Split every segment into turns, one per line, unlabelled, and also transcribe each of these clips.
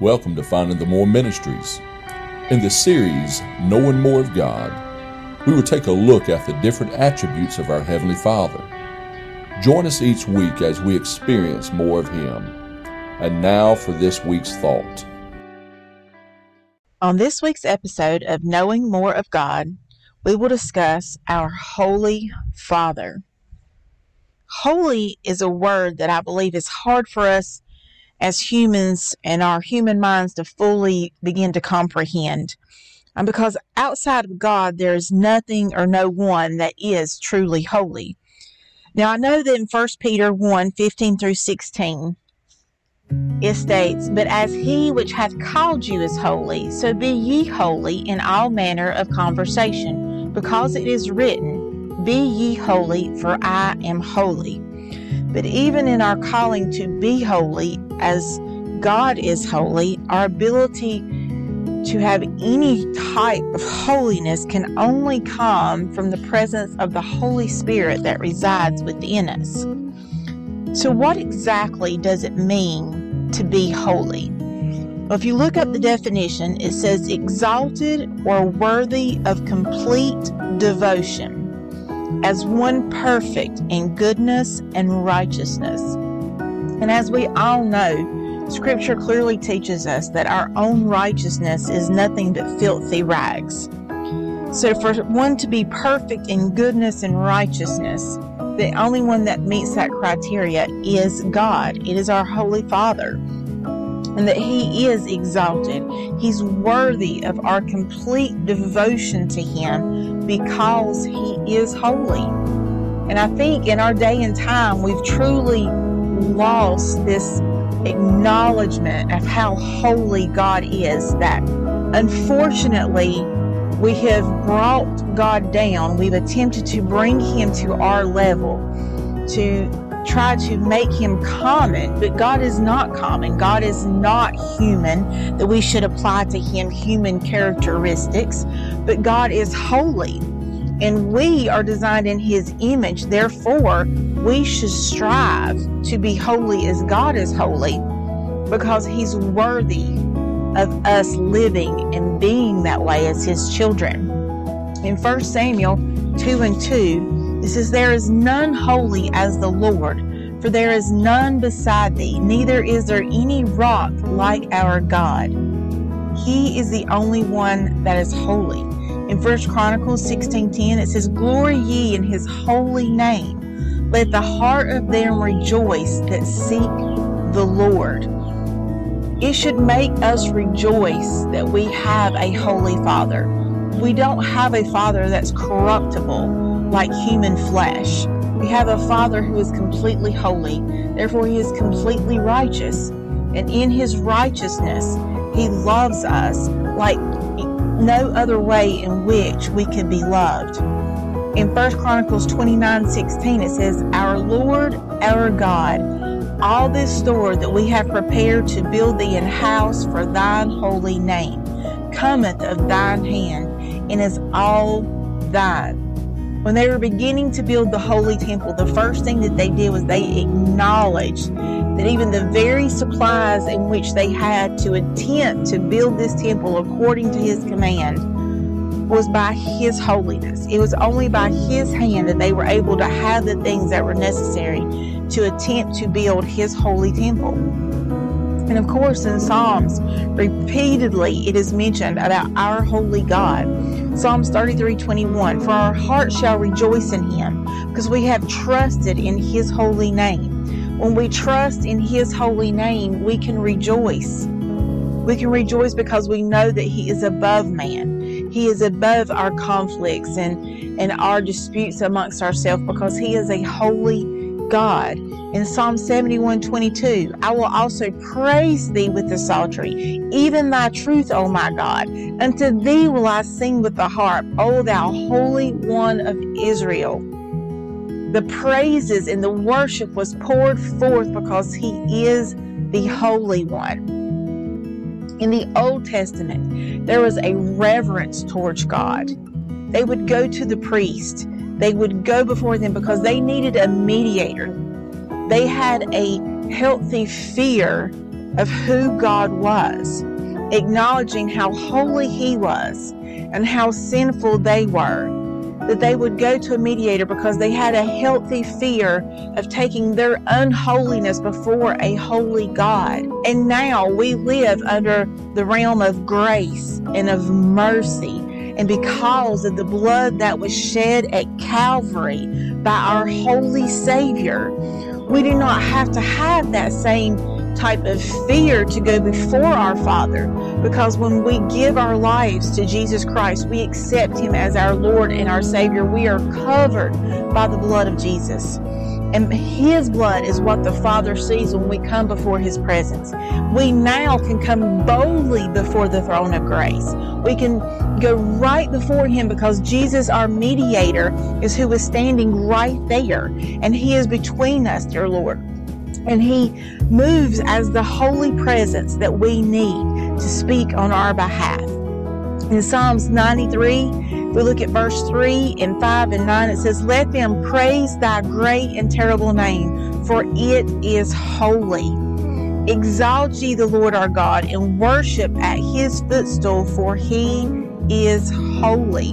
Welcome to Finding the More Ministries. In the series, Knowing More of God, we will take a look at the different attributes of our Heavenly Father. Join us each week as we experience more of Him. And now for this week's thought.
On this week's episode of Knowing More of God, we will discuss our Holy Father. Holy is a word that I believe is hard for us as humans and our human minds to fully begin to comprehend. And because outside of God, there is nothing or no one that is truly holy. Now, I know that in 1 Peter 1 15 through 16, it states, But as he which hath called you is holy, so be ye holy in all manner of conversation, because it is written, Be ye holy, for I am holy. But even in our calling to be holy, as God is holy, our ability to have any type of holiness can only come from the presence of the Holy Spirit that resides within us. So, what exactly does it mean to be holy? Well, if you look up the definition, it says exalted or worthy of complete devotion as one perfect in goodness and righteousness. And as we all know, Scripture clearly teaches us that our own righteousness is nothing but filthy rags. So, for one to be perfect in goodness and righteousness, the only one that meets that criteria is God. It is our Holy Father. And that He is exalted. He's worthy of our complete devotion to Him because He is holy. And I think in our day and time, we've truly lost this acknowledgement of how holy God is that unfortunately we have brought God down. We've attempted to bring Him to our level, to try to make Him common, but God is not common. God is not human, that we should apply to Him human characteristics but God is holy and we are designed in his image. Therefore, we should strive to be holy as God is holy because he's worthy of us living and being that way as his children. In 1 Samuel 2 and 2, it says, There is none holy as the Lord, for there is none beside thee, neither is there any rock like our God. He is the only one that is holy. In First Chronicles 16:10 it says, "Glory ye in his holy name. Let the heart of them rejoice that seek the Lord." It should make us rejoice that we have a holy Father. We don't have a Father that's corruptible like human flesh. We have a Father who is completely holy. Therefore, He is completely righteous. And in His righteousness, He loves us like no other way in which we can be loved. In 1 Chronicles 29 16, it says, Our Lord, our God, all this store that we have prepared to build thee an house for thine holy name cometh of thine hand and is all thine. When they were beginning to build the holy temple, the first thing that they did was they acknowledged that even the very supplies in which they had to attempt to build this temple according to his command was by his holiness. It was only by his hand that they were able to have the things that were necessary to attempt to build his holy temple. And of course, in Psalms, repeatedly it is mentioned about our holy God. Psalms 33 21 For our heart shall rejoice in him, because we have trusted in his holy name. When we trust in His holy name, we can rejoice. We can rejoice because we know that He is above man. He is above our conflicts and, and our disputes amongst ourselves because He is a holy God. In Psalm 71 22, I will also praise thee with the psaltery, even thy truth, O my God. Unto thee will I sing with the harp, O thou Holy One of Israel the praises and the worship was poured forth because he is the Holy One. In the Old Testament, there was a reverence towards God. They would go to the priest, they would go before them because they needed a mediator. They had a healthy fear of who God was, acknowledging how holy He was and how sinful they were, that they would go to a mediator because they had a healthy fear of taking their unholiness before a holy God. And now we live under the realm of grace and of mercy. And because of the blood that was shed at Calvary by our holy Savior, we do not have to have that same type of fear to go before our Father because when we give our lives to Jesus Christ, we accept Him as our Lord and our Savior. We are covered by the blood of Jesus. And His blood is what the Father sees when we come before His presence. We now can come boldly before the throne of grace. We can go right before Him because Jesus, our mediator, is who is standing right there. And He is between us, dear Lord and He moves as the holy presence that we need to speak on our behalf. In Psalms 93, we look at verse 3 and 5 and 9. It says, Let them praise thy great and terrible name, for it is holy. Exalt ye the Lord our God and worship at his footstool, for he is holy.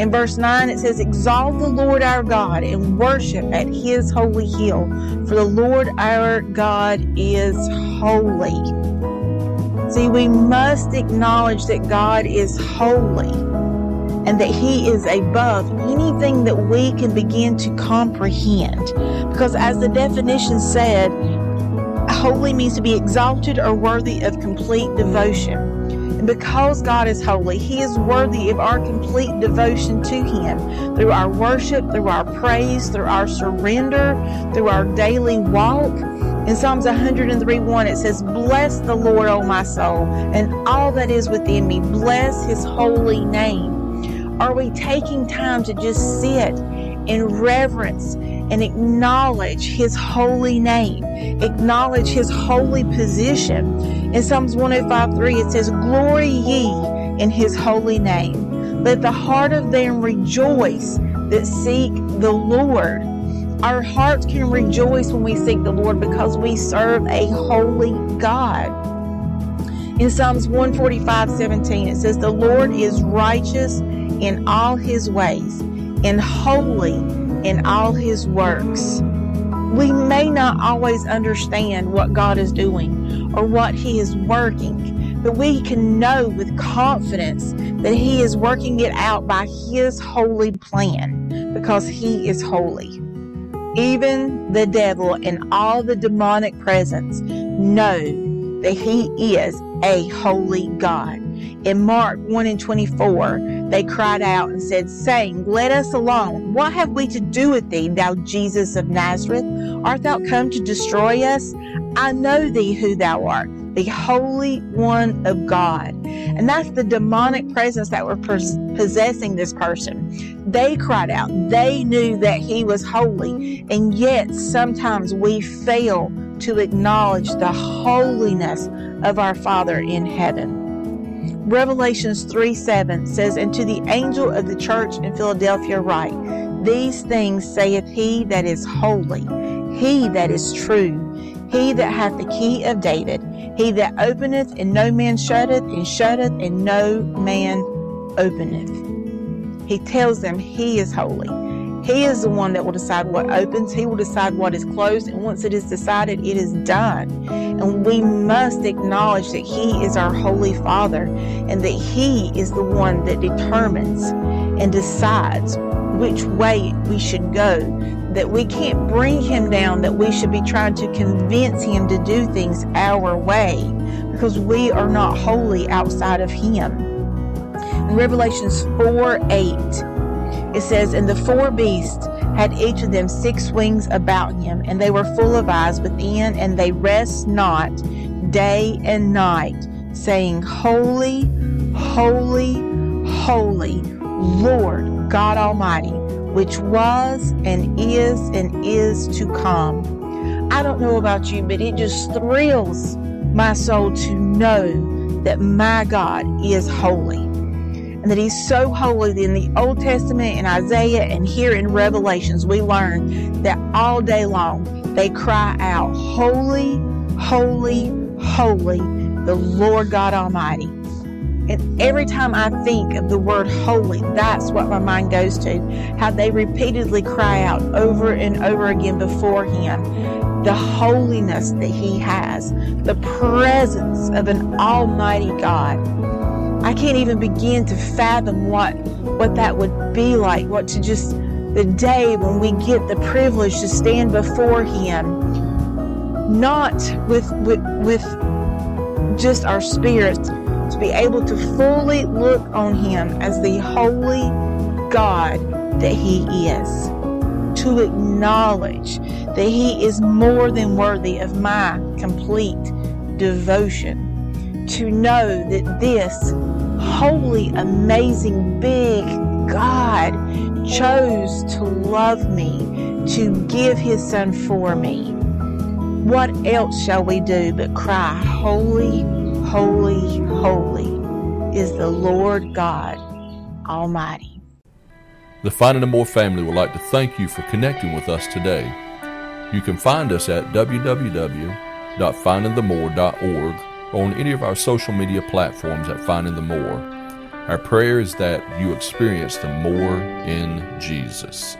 In verse 9, it says, Exalt the Lord our God and worship at his holy hill, for the Lord our God is holy. See, we must acknowledge that God is holy and that he is above anything that we can begin to comprehend. Because as the definition said, holy means to be exalted or worthy of complete devotion. And because God is holy, He is worthy of our complete devotion to Him through our worship, through our praise, through our surrender, through our daily walk. In Psalms 103 1, it says, Bless the Lord, O my soul, and all that is within me. Bless His holy name. Are we taking time to just sit in reverence and acknowledge his holy name, acknowledge his holy position. In Psalms 105 3, it says, Glory ye in his holy name. Let the heart of them rejoice that seek the Lord. Our hearts can rejoice when we seek the Lord because we serve a holy God. In Psalms 145 17, it says, The Lord is righteous in all his ways and holy in all his works. We may not always understand what God is doing or what he is working, but we can know with confidence that he is working it out by his holy plan because he is holy. Even the devil and all the demonic presence know that he is a holy God. In Mark 1 and 24, they cried out and said, saying, Let us alone. What have we to do with thee, thou Jesus of Nazareth? Art thou come to destroy us? I know thee who thou art, the Holy One of God. And that's the demonic presence that were possessing this person. They cried out. They knew that he was holy. And yet sometimes we fail to acknowledge the holiness of our Father in heaven. Revelations 3 7 says, And to the angel of the church in Philadelphia write, These things saith he that is holy, he that is true, he that hath the key of David, he that openeth and no man shutteth, and shutteth and no man openeth. He tells them he is holy. He is the one that will decide what opens. He will decide what is closed. And once it is decided, it is done. And we must acknowledge that He is our Holy Father and that He is the one that determines and decides which way we should go. That we can't bring Him down, that we should be trying to convince Him to do things our way because we are not holy outside of Him. In Revelations 4 8, it says, And the four beasts had each of them six wings about him, and they were full of eyes within, and they rest not day and night, saying, Holy, holy, holy, Lord God Almighty, which was and is and is to come. I don't know about you, but it just thrills my soul to know that my God is holy and that he's so holy that in the Old Testament and Isaiah and here in Revelations we learn that all day long they cry out, Holy, holy, holy, the Lord God Almighty. And every time I think of the word holy, that's what my mind goes to. How they repeatedly cry out over and over again before Him the holiness that He has, the presence of an Almighty God. I can't even begin to fathom what what that would be like, what to just the day when we get the privilege to stand before Him, not with with, with just our spirits, to be able to fully look on Him as the holy God that He is, to acknowledge that He is more than worthy of my complete devotion, to know that this holy, amazing, big God chose to love me, to give his son for me. What else shall we do but cry, Holy, holy, holy is the Lord God Almighty.
The Finding the More family would like to thank you for connecting with us today. You can find us at www.findingthemore.org or on any of our social media platforms at Finding the More. Our prayer is that you experience the more in Jesus.